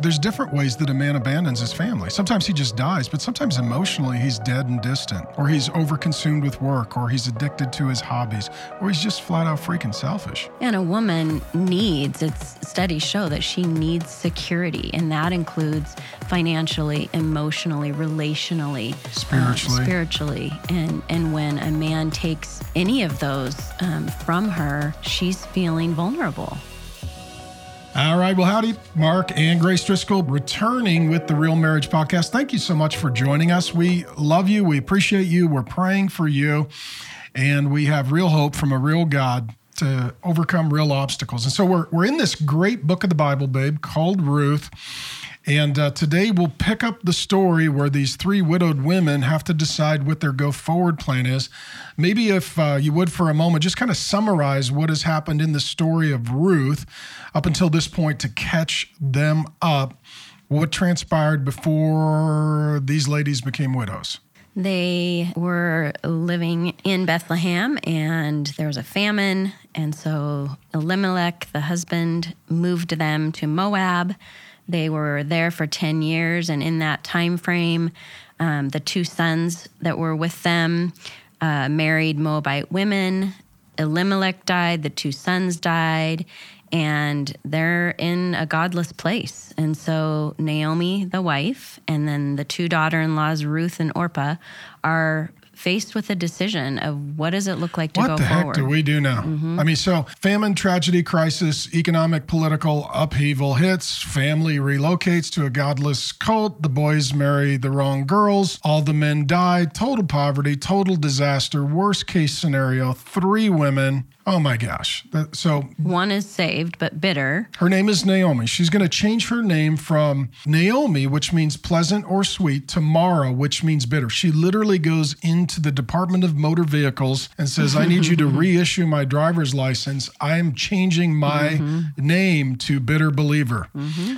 there's different ways that a man abandons his family. Sometimes he just dies, but sometimes emotionally he's dead and distant, or he's overconsumed with work, or he's addicted to his hobbies, or he's just flat out freaking selfish. And a woman needs, it's studies show that she needs security, and that includes financially, emotionally, relationally, uh, Spiritually. spiritually. And and when a man takes any of those um, from her, she's feeling vulnerable. All right. Well, howdy, Mark and Grace Driscoll, returning with the Real Marriage Podcast. Thank you so much for joining us. We love you. We appreciate you. We're praying for you. And we have real hope from a real God to overcome real obstacles. And so we're, we're in this great book of the Bible, babe, called Ruth. And uh, today we'll pick up the story where these three widowed women have to decide what their go forward plan is. Maybe if uh, you would for a moment just kind of summarize what has happened in the story of Ruth up until this point to catch them up. What transpired before these ladies became widows? They were living in Bethlehem and there was a famine. And so Elimelech, the husband, moved them to Moab. They were there for 10 years. And in that time frame, um, the two sons that were with them uh, married Moabite women. Elimelech died, the two sons died, and they're in a godless place. And so Naomi, the wife, and then the two daughter in laws, Ruth and Orpah, are faced with a decision of what does it look like to what go the forward. heck do we do now? Mm-hmm. I mean, so famine, tragedy, crisis, economic, political upheaval hits, family relocates to a godless cult, the boys marry the wrong girls, all the men die, total poverty, total disaster, worst case scenario, three women. Oh my gosh. That- So One is saved but bitter. her name is Naomi. She's going to change her name from Naomi, which means pleasant or sweet, to Mara, which means bitter. She literally goes into the Department of Motor Vehicles and says, I need you to reissue my driver's license. I am changing my name to Bitter Believer.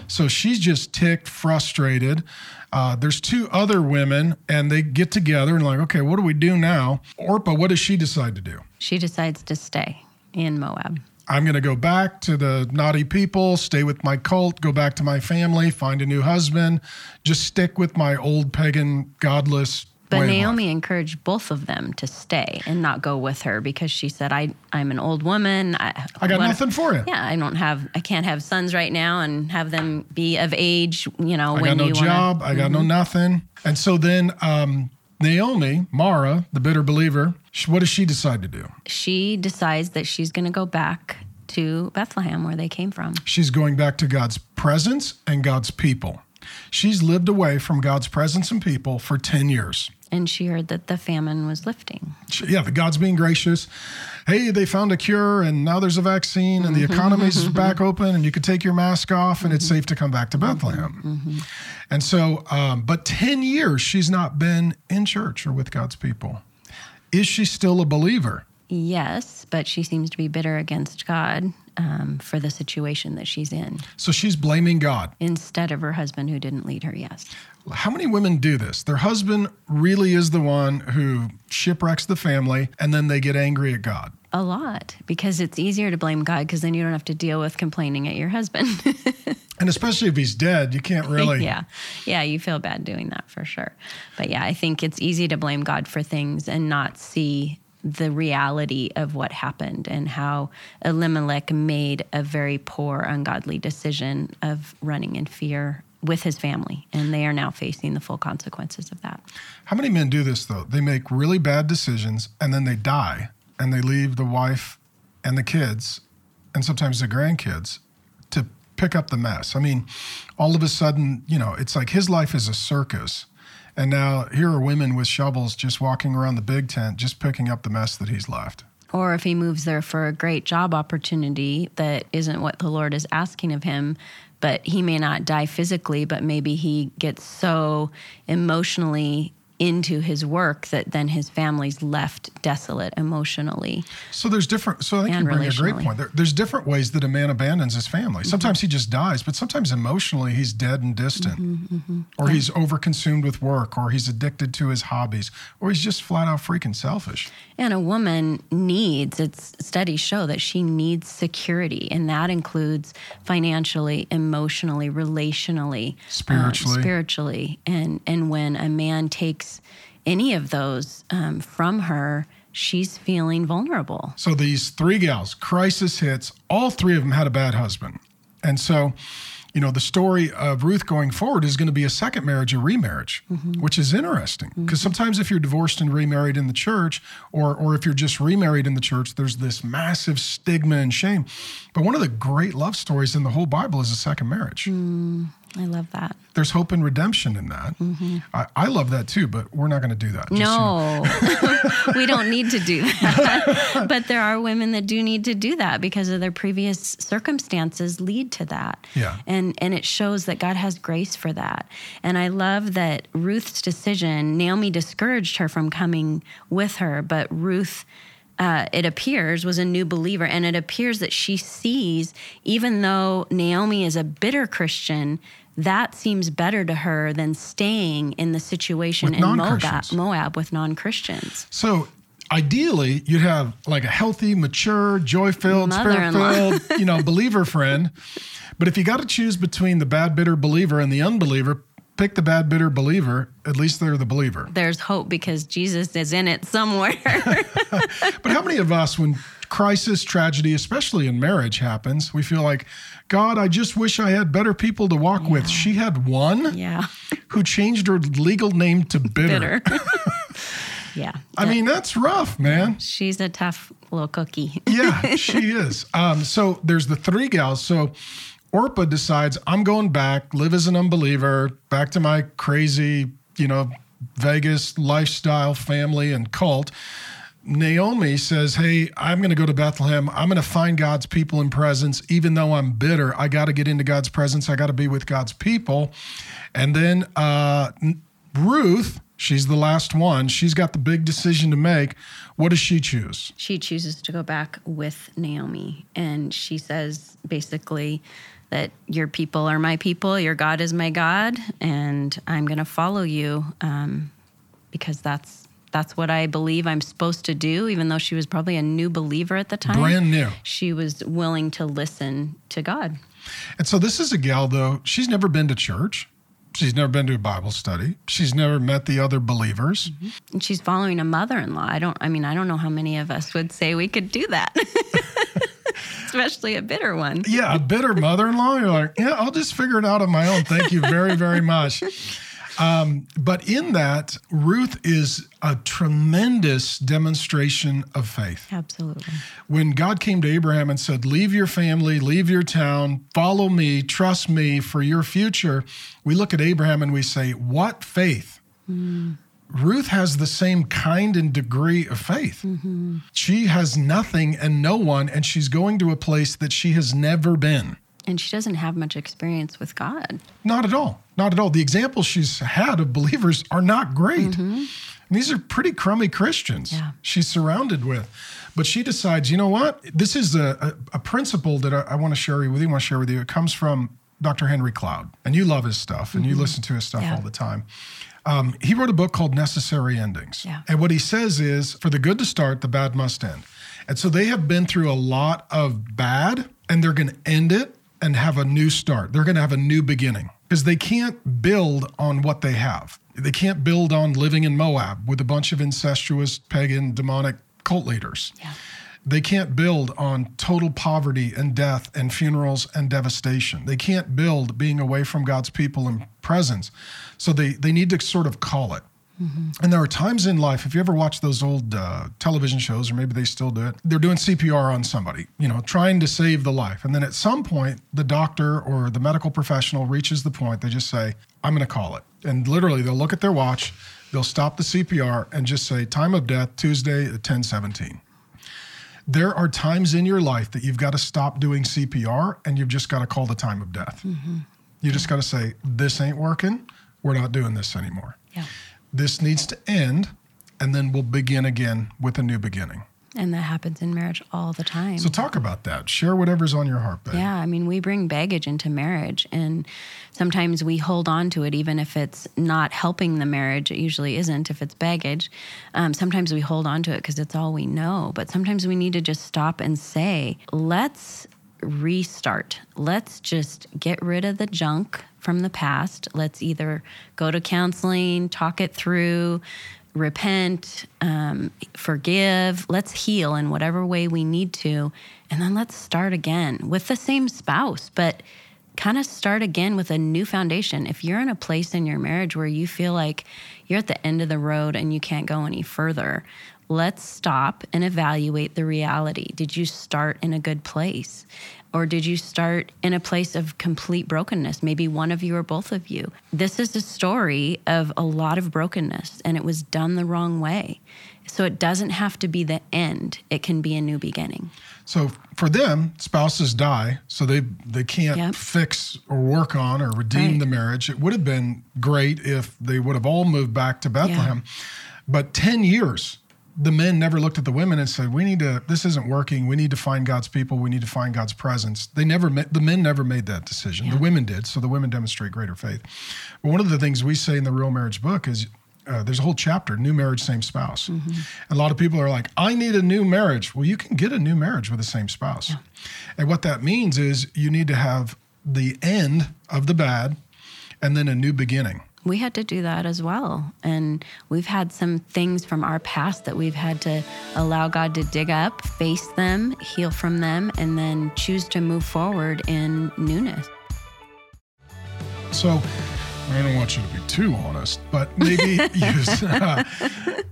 So she's just ticked, frustrated. Uh, there's two other women, and they get together and, like, okay, what do we do now? Orpah, what does she decide to do? She decides to stay in Moab. I'm going to go back to the naughty people, stay with my cult, go back to my family, find a new husband, just stick with my old pagan, godless. But way of life. Naomi encouraged both of them to stay and not go with her because she said, I, I'm an old woman. I, I got nothing for you. Yeah, I don't have, I can't have sons right now and have them be of age, you know, I when got no you wanna- Mm-hmm. job. I got no nothing. And so then um, Naomi, Mara, the bitter believer, what does she decide to do? She decides that she's going to go back to Bethlehem where they came from. She's going back to God's presence and God's people. She's lived away from God's presence and people for 10 years. And she heard that the famine was lifting. yeah, the God's being gracious. Hey, they found a cure and now there's a vaccine and the mm-hmm. economy's back open and you could take your mask off and it's mm-hmm. safe to come back to mm-hmm. Bethlehem. And so, um, but 10 years she's not been in church or with God's people. Is she still a believer? Yes, but she seems to be bitter against God um, for the situation that she's in So she's blaming God. instead of her husband who didn't lead her. Yes. How many women do this? Their husband really is the one who shipwrecks the family and then they get angry at God. A lot because it's easier to blame God because then you don't have to deal with complaining at your husband. And especially if he's dead, you can't really. yeah. Yeah, you feel bad doing that for sure. But yeah, I think it's easy to blame God for things and not see the reality of what happened and how Elimelech made a very poor, ungodly decision of running in fear with his family. And they are now facing the full consequences of that. How many men do this though? They make really bad decisions and then they die and they leave the wife and the kids and sometimes the grandkids to pick up the mess. I mean, all of a sudden, you know, it's like his life is a circus. And now here are women with shovels just walking around the big tent, just picking up the mess that he's left. Or if he moves there for a great job opportunity that isn't what the Lord is asking of him, but he may not die physically, but maybe he gets so emotionally into his work that then his family's left desolate emotionally. So there's different. So I think you bring a great point. There, there's different ways that a man abandons his family. Mm-hmm. Sometimes he just dies, but sometimes emotionally he's dead and distant, mm-hmm, mm-hmm. or he's overconsumed with work, or he's addicted to his hobbies, or he's just flat out freaking selfish. And a woman needs, its studies show that she needs security, and that includes financially, emotionally, relationally, uh, Spiritually. spiritually. And and when a man takes any of those um, from her, she's feeling vulnerable. So these three gals, crisis hits. All three of them had a bad husband, and so. You know, the story of Ruth going forward is going to be a second marriage, a remarriage, mm-hmm. which is interesting mm-hmm. because sometimes if you're divorced and remarried in the church, or or if you're just remarried in the church, there's this massive stigma and shame. But one of the great love stories in the whole Bible is a second marriage. Mm. I love that. There's hope and redemption in that. I, I love that too, but we're not going to do that. Just, you know, No, we don't need to do that. but there are women that do need to do that because of their previous circumstances lead to that. Yeah. And and it shows that God has grace for that. And I love that Ruth's decision, Naomi discouraged her from coming with her, but Ruth uh, it appears was a new believer and it appears that she sees even though naomi is a bitter christian that seems better to her than staying in the situation With in Moab. Moab with non-Christians. So ideally, you'd have like a healthy, mature, joy filled, spirit filled, you know, believer friend. But if you got to choose between the bad, bitter believer and the unbeliever, pick the bad, bitter believer. At least they're the believer. There's hope because Jesus is in it somewhere. But how many of us, when crisis, tragedy, especially in marriage, happens, we feel like, God, I just wish I had better people to walk with. She had one yeah, who changed her legal name to bitter. bitter. yeah, I mean, that's rough, man. she's a tough little cookie. yeah, she is. Um, so there's the three gals. So Orpah decides I'm going back, live as an unbeliever, back to my crazy, you know, Vegas lifestyle, family, and cult. Naomi says, Hey, I'm going to go to Bethlehem. I'm going to find God's people in presence. Even though I'm bitter, I got to get into God's presence. I got to be with God's people. And then uh, Ruth, she's the last one. She's got the big decision to make. What does she choose? she chooses to go back with Naomi. And she says basically that your people are my people, your God is my God, and I'm going to follow you um, because that's that's what I believe I'm supposed to do. Even though she was probably a new believer at the time, Brand new. she was willing to listen to God. And so this is a gal, though, she's never been to church. She's never been to a Bible study. She's never met the other believers. Mm-hmm. And she's following a mother-in-law. I don't. I mean, I don't know how many of us would say we could do that, especially a bitter one. Yeah, a bitter mother in law. You're like, yeah, I'll just figure it out on my own. Thank you very, very much. Um, but in that, Ruth is a tremendous demonstration of faith. Absolutely. When God came to Abraham and said, Leave your family, leave your town, follow me, trust me for your future, we look at Abraham and we say, What faith? Ruth has the same kind and degree of faith. She has nothing and no one, and she's going to a place that she has never been. And she doesn't have much experience with God. Not at all. Not at all. The examples she's had of believers are not great. And these are pretty crummy Christians Yeah. she's surrounded with. But she decides, you know what? This is a, a, a principle that I, I want to share with you. I want to share with you. It comes from Dr. Henry Cloud. And you love his stuff and you listen to his stuff Yeah. all the time. Um, he wrote a book called Necessary Endings. Yeah. And what he says is for the good to start, the bad must end. And so they have been through a lot of bad and they're going to end it and have a new start. They're going to have a new beginning because they can't build on what they have. They can't build on living in Moab with a bunch of incestuous, pagan, demonic cult leaders. Yeah. They can't build on total poverty and death and funerals and devastation. They can't build being away from God's people and presence. So they, they need to sort of call it. And there are times in life, if you ever watch those old uh, television shows, or maybe they still do it, they're doing CPR on somebody, you know, trying to save the life. And then at some point, the doctor or the medical professional reaches the point, they just say, I'm going to call it. And literally, they'll look at their watch, they'll stop the CPR and just say, time of death, Tuesday at 1017 there are times in your life that you've got to stop doing CPR and you've just got to call the time of death. You just got to say, This ain't working. We're not doing this anymore. Yeah. This needs to end, and then we'll begin again with a new beginning. And that happens in marriage all the time. So talk about that. Share whatever's on your heart, babe. Yeah, I mean, we bring baggage into marriage, and sometimes we hold on to it, even if it's not helping the marriage. It usually isn't if it's baggage. Um, sometimes we hold on to it because it's all we know, but sometimes we need to just stop and say, let's restart. Let's just get rid of the junk from the past. Let's either go to counseling, talk it through, repent, um, forgive. Let's heal in whatever way we need to. And then let's start again with the same spouse, but kind of start again with a new foundation. If you're in a place in your marriage where you feel like you're at the end of the road and you can't go any further, let's stop and evaluate the reality. Did you start in a good place? Or did you start in a place of complete brokenness? Maybe one of you or both of you. This is a story of a lot of brokenness and it was done the wrong way. So it doesn't have to be the end, it can be a new beginning. So for them, spouses die, so they they can't Yep. fix or work on or redeem Right. the marriage. It would have been great if they would have all moved back to Bethlehem. But 10 years the men never looked at the women and said, "We need to. This isn't working. We need to find God's people. We need to find God's presence." They never. The men never made that decision. The women did. So the women demonstrate greater faith. But one of the things we say in the Real Marriage book is, uh, there's a whole chapter, new marriage, same spouse. And A lot of people are like, "I need a new marriage." Well, you can get a new marriage with the same spouse. And what that means is you need to have the end of the bad, and then a new beginning. We had to do that as well. And we've had some things from our past that we've had to allow God to dig up, face them, heal from them, and then choose to move forward in newness. So I don't want you to be too honest, but maybe use uh,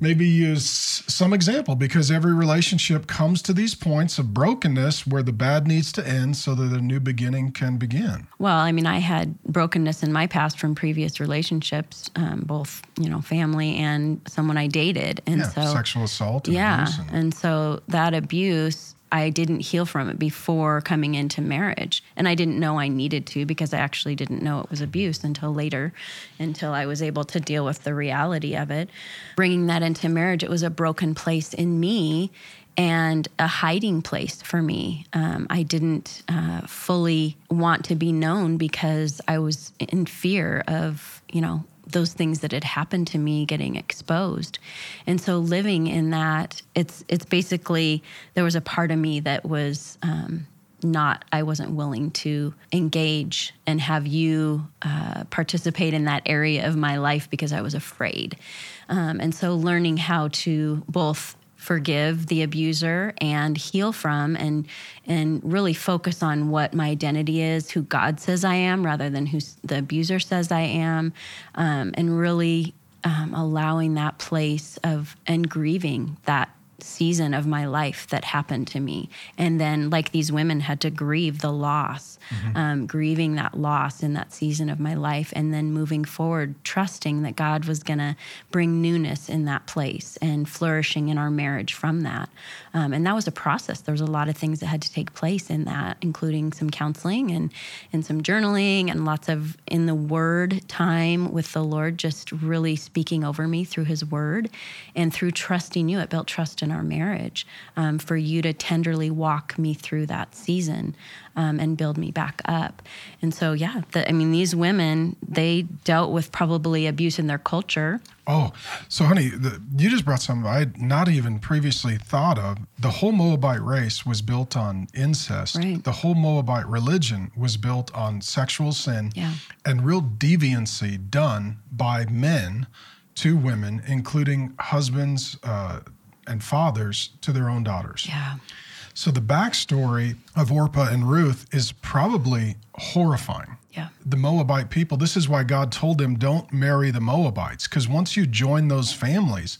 maybe use some example because every relationship comes to these points of brokenness where the bad needs to end so that a new beginning can begin. Well, I mean, I had brokenness in my past from previous relationships, um, both, you know, family and someone I dated. And Yeah, so, sexual assault. Yeah. and- And so that abuse, I didn't heal from it before coming into marriage. And I didn't know I needed to because I actually didn't know it was abuse until later, until I was able to deal with the reality of it. Bringing that into marriage, it was a broken place in me and a hiding place for me. Um, I didn't uh, fully want to be known because I was in fear of, you know, those things that had happened to me getting exposed. And so living in that, it's it's basically there was a part of me that was um, not I wasn't willing to engage and have you uh, participate in that area of my life because I was afraid. Um, and so learning how to both forgive the abuser and heal from and and really focus on what my identity is who god says i am rather than who the abuser says i am um, and really um, allowing that place of and grieving that season of my life that happened to me. And then like these women had to grieve the loss um, grieving that loss in that season of my life and then moving forward trusting that god was going to bring newness in that place and flourishing in our marriage from that. Um, and that was a process. There was a lot of things that had to take place in that including some counseling and and some journaling and lots of in the word time with the lord just really speaking over me through his word and through trusting you. It built trust in our marriage um, for you to tenderly walk me through that season um, and build me back up and so yeah the, i mean these women they dealt with probably abuse in their culture Oh, so honey, the, you just brought something I had not even previously thought of. The whole Moabite race was built on incest. Right. The whole Moabite religion was built on sexual sin Yeah. and real deviancy done by men to women, including husbands uh, and fathers to their own daughters. yeah So the backstory of Orpah and Ruth is probably horrifying yeah the Moabite people. This is why God told them, don't marry the Moabites. Because once you join those families,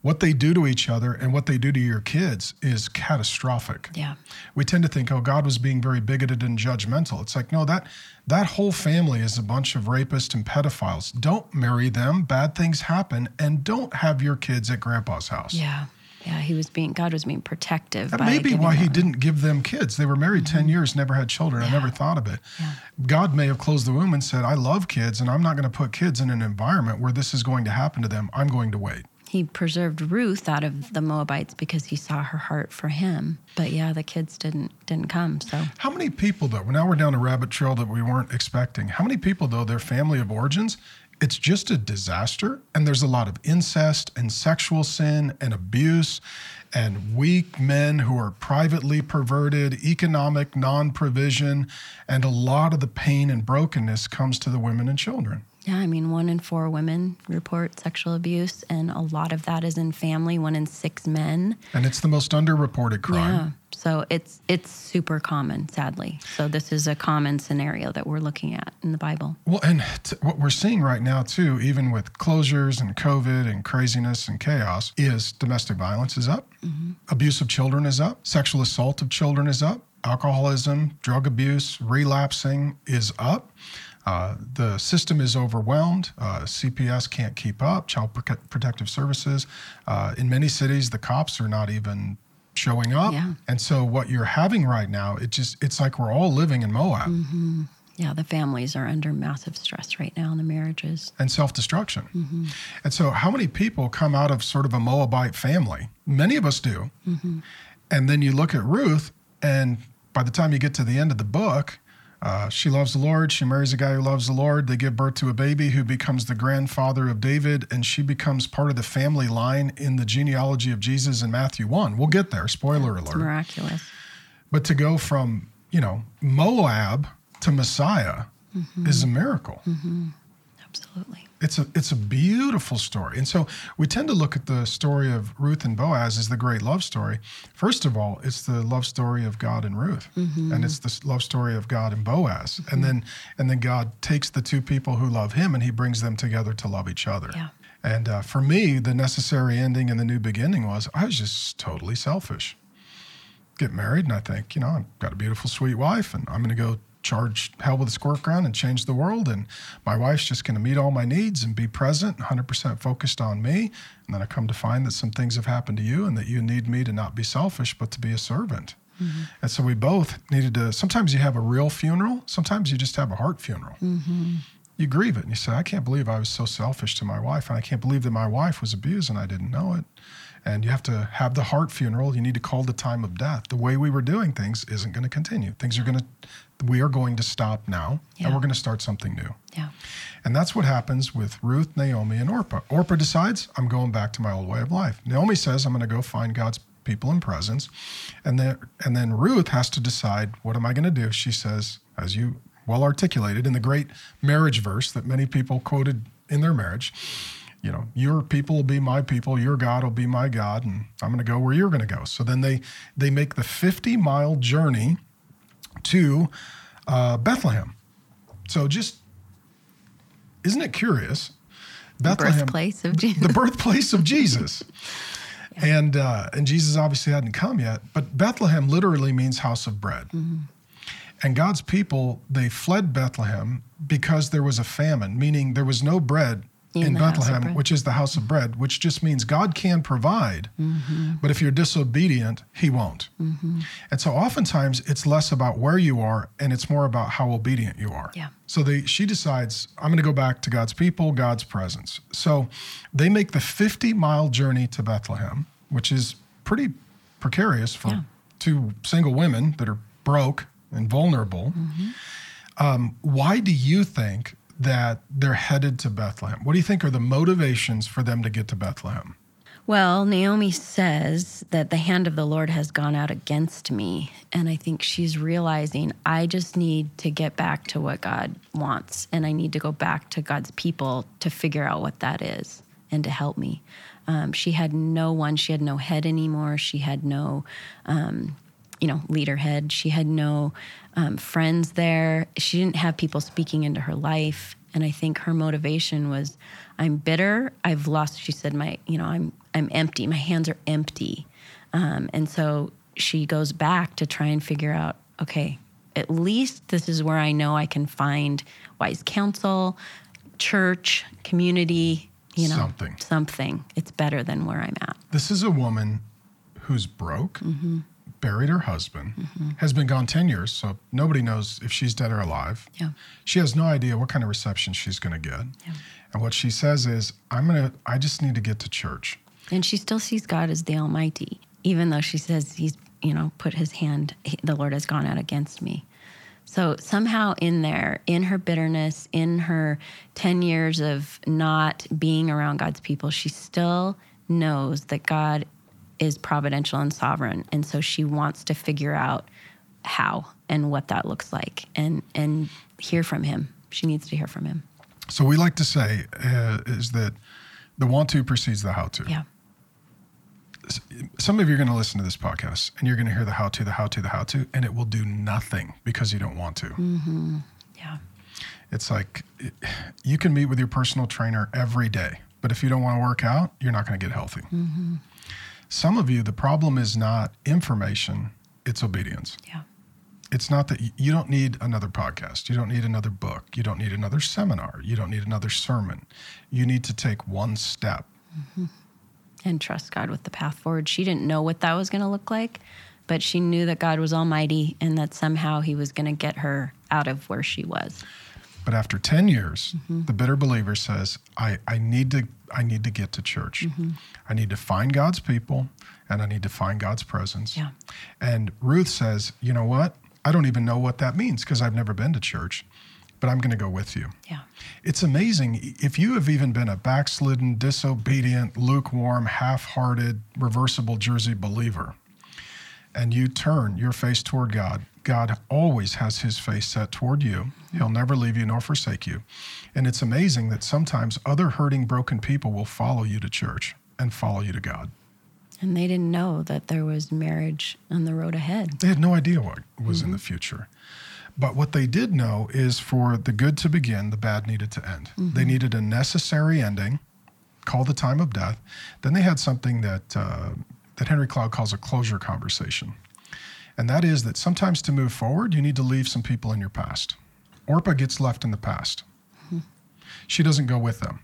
what they do to each other and what they do to your kids is catastrophic. yeah We tend to think, oh, God was being very bigoted and judgmental. It's like, no, that that whole family is a bunch of rapists and pedophiles. Don't marry them. Bad things happen. And don't have your kids at grandpa's house. yeah Yeah, he was being God was being protective. That may be why he them- didn't give them kids. They were married 10 mm-hmm. years, never had children. I never thought of it. Yeah. God may have closed the womb and said, I love kids, and I'm not going to put kids in an environment where this is going to happen to them. I'm going to wait. He preserved Ruth out of the Moabites because he saw her heart for him. But yeah, the kids didn't didn't come. So How many people, though, now we're down a rabbit trail that we weren't expecting. How many people, though, their family of origins, it's just a disaster. And there's a lot of incest and sexual sin and abuse and weak men who are privately perverted, economic non provision. And a lot of the pain and brokenness comes to the women and children. yeah, I mean, one in four women report sexual abuse, and a lot of that is in family. One in six men. And it's the most underreported crime. So it's it's super common, sadly. So this is a common scenario that we're looking at in the Bible. Well, and t- what we're seeing right now, too, even with closures and COVID and craziness and chaos, is domestic violence is up, abuse of children is up, sexual assault of children is up, alcoholism, drug abuse, relapsing is up. Uh, the system is overwhelmed. Uh, CPS can't keep up. Child Prote- Protective Services. Uh, in many cities, the cops are not even showing up. Yeah. And so, what you're having right now, it just it's like we're all living in Moab. Mm-hmm. Yeah, the families are under massive stress right now, and the marriages. and self destruction. Mm-hmm. And so, how many people come out of sort of a Moabite family? Many of us do. Mm-hmm. And then you look at Ruth, and by the time you get to the end of the book, uh, she loves the Lord. She marries a guy who loves the Lord. They give birth to a baby who becomes the grandfather of David, and she becomes part of the family line in the genealogy of Jesus in Matthew 1. We'll get there, spoiler It's alert. miraculous. But to go from, you know, Moab to Messiah is a miracle. Absolutely. It's a it's a beautiful story. And so we tend to look at the story of Ruth and Boaz as the great love story. First of all, it's the love story of God and Ruth. And it's the love story of God and Boaz. And then and then God takes the two people who love him and he brings them together to love each other. Yeah. And uh, for me, the necessary ending and the new beginning was I was just totally selfish. Get married, and I think, you know, I've got a beautiful, sweet wife, and I'm going to go charge hell with a squirt gun and change the world. And my wife's just going to meet all my needs and be present, 100% focused on me. And then I come to find that some things have happened to you and that you need me to not be selfish, but to be a servant. Mm-hmm. And so we both needed to. Sometimes you have a real funeral, sometimes you just have a heart funeral mm-hmm. you grieve it and you say, I can't believe I was so selfish to my wife, and I can't believe that my wife was abused and I didn't know it. And you have to have the heart funeral. You need to call the time of death. The way we were doing things isn't going to continue. Things are going to, we are going to stop now, and we're going to start something new. Yeah. And that's what happens with Ruth, Naomi, and Orpah. Orpah decides, I'm going back to my old way of life. Naomi says, I'm going to go find God's people and presence. And then, and then Ruth has to decide, what am I going to do? She says, as you well articulated in the great marriage verse that many people quoted in their marriage, you know, your people will be my people, your God will be my God, and I'm going to go where you're going to go. So then they they make the 50 mile journey to uh, Bethlehem. So just isn't it curious? Birthplace of Jesus. the birthplace of Jesus. And uh, and Jesus obviously hadn't come yet, but Bethlehem literally means house of bread. Mm-hmm. And God's people they fled Bethlehem because there was a famine, meaning there was no bread In in, the house of Bethlehem, which is the house of bread, which just means God can provide, Mm-hmm. but if you're disobedient, He won't. And so oftentimes it's less about where you are and it's more about how obedient you are. Yeah. So they, she decides, I'm going to go back to God's people, God's presence. So they make the 50 mile journey to Bethlehem, which is pretty precarious for Yeah. two single women that are broke and vulnerable. Um, why do you think that they're headed to Bethlehem? What do you think are the motivations for them to get to Bethlehem? Well, Naomi says that the hand of the Lord has gone out against me. And I think she's realizing I just need to get back to what God wants. And I need to go back to God's people to figure out what that is and to help me. Um, she had no one, she had no head anymore. She had no, um, you know, leader head. She had no um, friends there. She didn't have people speaking into her life. And I think her motivation was, I'm bitter. I've lost. She said, my, you know, I'm, I'm empty. My hands are empty. Um, and so she goes back to try and figure out, okay, at least this is where I know I can find wise counsel, church, community, you know, Something. something. It's better than where I'm at. This is a woman who's broke, buried her husband, mm-hmm. has been gone 10 years, so nobody knows if she's dead or alive. Yeah. She has no idea what kind of reception she's going to get. And what she says is, I'm going to, I just need to get to church. And she still sees God as the Almighty, even though she says he's, you know, put his hand, the Lord has gone out against me. So somehow in there, in her bitterness, in her 10 years of not being around God's people, she still knows that God is providential and sovereign. And so she wants to figure out how and what that looks like and, and hear from him. She needs to hear from him. So we like to say uh, is that the want to precedes the how to. Yeah. Some of you are going to listen to this podcast and you're going to hear the how to, the how to, the how to, and it will do nothing because you don't want to. Yeah. It's like you can meet with your personal trainer every day, but if you don't want to work out, you're not going to get healthy. Some of you, the problem is not information, it's obedience. Yeah. It's not that you, don't need another podcast, you don't need another book, you don't need another seminar, you don't need another sermon. You need to take one step. Mm-hmm. and trust God with the path forward. She didn't know what that was going to look like, but she knew that God was almighty and that somehow he was going to get her out of where she was. But after 10 years, mm-hmm. the bitter believer says, I, I need to I need to get to church. Mm-hmm. I need to find God's people and I need to find God's presence. Yeah. And Ruth says, you know what? I don't even know what that means because I've never been to church, but I'm going to go with you. Yeah. It's amazing if you have even been a backslidden, disobedient, lukewarm, half hearted, reversible Jersey believer, and you turn your face toward God, God always has his face set toward you. He'll never leave you nor forsake you. And it's amazing that sometimes other hurting, broken people will follow you to church and follow you to God. And they didn't know that there was marriage on the road ahead. They had no idea what was in the future. But what they did know is for the good to begin, the bad needed to end. They needed a necessary ending, called the time of death. Then they had something that uh, that Henry Cloud calls a closure conversation, and that is that sometimes to move forward, you need to leave some people in your past. Orpah gets left in the past. She doesn't go with them.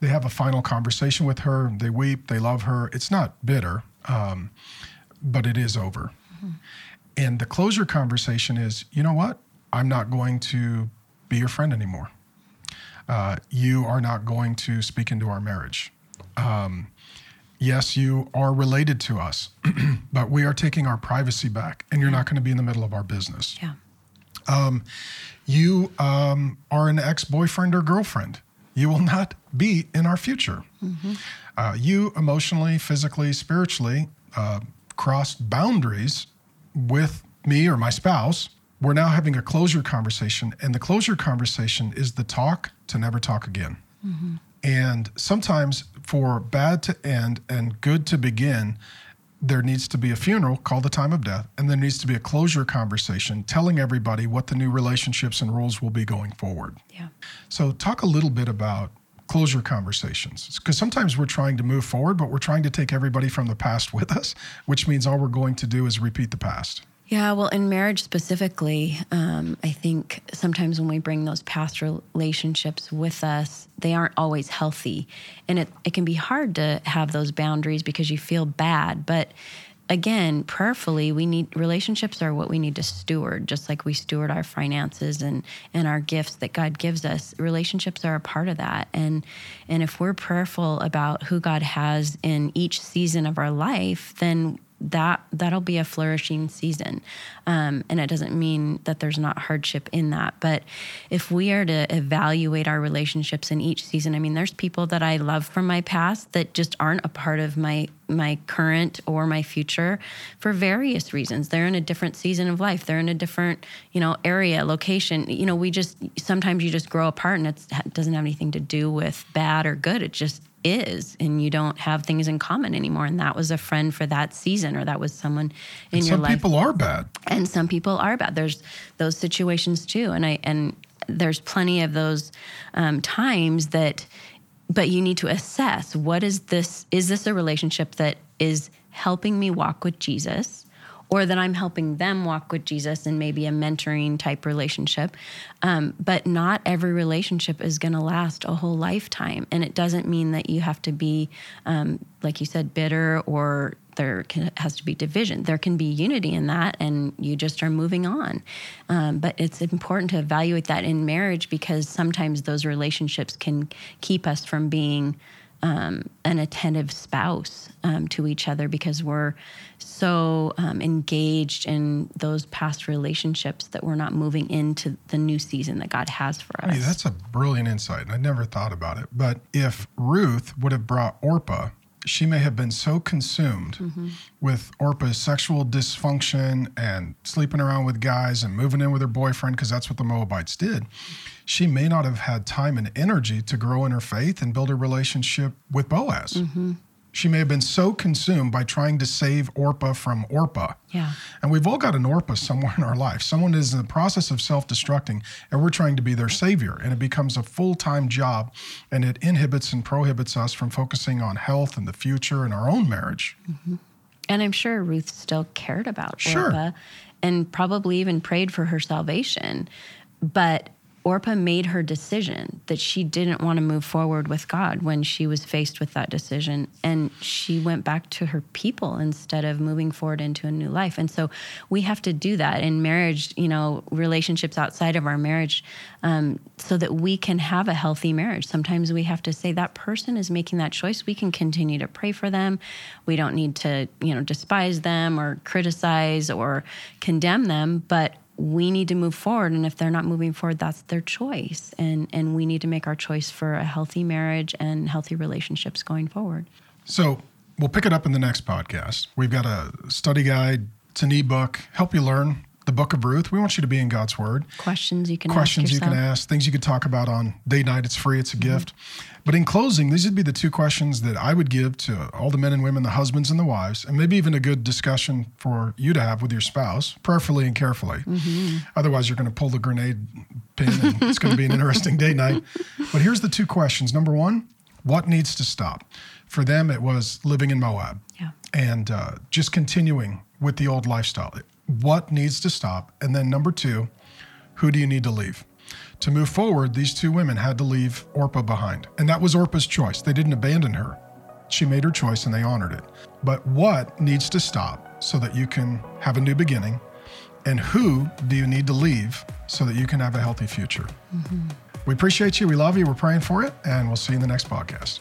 They have a final conversation with her. They weep. They love her. It's not bitter, um, but it is over. And the closure conversation is, you know what? I'm not going to be your friend anymore. Uh, you are not going to speak into our marriage. Um, yes, you are related to us, but we are taking our privacy back, and you're not going to be in the middle of our business. Yeah. You um, are an ex boyfriend or girlfriend. You will not be in our future. Uh, you emotionally, physically, spiritually uh, crossed boundaries with me or my spouse. We're now having a closure conversation, and the closure conversation is the talk to never talk again. And sometimes for bad to end and good to begin, there needs to be a funeral called the time of death, and there needs to be a closure conversation telling everybody what the new relationships and rules will be going forward. Yeah. So, talk a little bit about closure conversations because sometimes we're trying to move forward, but we're trying to take everybody from the past with us, which means all we're going to do is repeat the past. Yeah, well, in marriage specifically, um, I think sometimes when we bring those past relationships with us, they aren't always healthy. And it, it can be hard to have those boundaries because you feel bad. But again, prayerfully, we need relationships are what we need to steward, just like we steward our finances and, and our gifts that God gives us. Relationships are a part of that. And, and if we're prayerful about who God has in each season of our life, then that that'll be a flourishing season. Um, and it doesn't mean that there's not hardship in that but if we are to evaluate our relationships in each season i mean there's people that i love from my past that just aren't a part of my my current or my future for various reasons. They're in a different season of life. They're in a different you know area location. You know we just sometimes you just grow apart and it doesn't have anything to do with bad or good. It just is and you don't have things in common anymore. And that was a friend for that season or that was someone in And your some life. people are bad. and some people are bad. There's those situations too. And i and there's plenty of those um, times that but you need to assess what is this is this a relationship that is helping me walk with jesus or that i'm helping them walk with jesus in maybe a mentoring type relationship um, but not every relationship is going to last a whole lifetime and it doesn't mean that you have to be um, like you said bitter or there can, has to be division. There can be unity in that, and you just are moving on. Um, but it's important to evaluate that in marriage because sometimes those relationships can keep us from being um, an attentive spouse um, to each other because we're so um, engaged in those past relationships that we're not moving into the new season that God has for us. Hey, that's a brilliant insight. I never thought about it. But if Ruth would have brought Orpah, she may have been so consumed mm-hmm. with Orpah's sexual dysfunction and sleeping around with guys and moving in with her boyfriend, because that's what the Moabites did she may not have had time and energy to grow in her faith and build a relationship with Boaz. Mm-hmm. She may have been so consumed by trying to save Orpah from Orpah. Yeah. And we've all got an Orpah somewhere in our life. Someone is in the process of self destructing, and we're trying to be their savior. And it becomes a full time job, and it inhibits and prohibits us from focusing on health and the future and our own marriage. Mm-hmm. And I'm sure Ruth still cared about sure. Orpah and probably even prayed for her salvation. But Orpah made her decision that she didn't want to move forward with God when she was faced with that decision. And she went back to her people instead of moving forward into a new life. And so we have to do that in marriage, you know, relationships outside of our marriage, um, so that we can have a healthy marriage. Sometimes we have to say that person is making that choice. We can continue to pray for them. We don't need to, you know, despise them or criticize or condemn them, but we need to move forward. And if they're not moving forward that's their choice. And and we need to make our choice for a healthy marriage and healthy relationships going forward. So we'll pick it up in the next podcast. We've got a study guide it's an ebook. Help you learn the book of Ruth. We want you to be in God's word. Questions you can questions you can ask, things you could talk about on date night. It's free. It's a mm-hmm. gift. But in closing, these would be the two questions that I would give to all the men and women, the husbands and the wives, and maybe even a good discussion for you to have with your spouse, prayerfully and carefully. Mm-hmm. Otherwise, you're going to pull the grenade pin, and it's going to be an interesting date night. But here's the two questions. Number one, what needs to stop? For them, it was living in Moab. Yeah. And uh, just continuing with the old lifestyle what needs to stop? And then number two, who do you need to leave? To move forward, these two women had to leave Orpah behind. And that was Orpah's choice. They didn't abandon her. She made her choice and they honored it. But what needs to stop so that you can have a new beginning? And who do you need to leave so that you can have a healthy future? Mm-hmm. We appreciate you. We love you. We're praying for it. And we'll see you in the next podcast.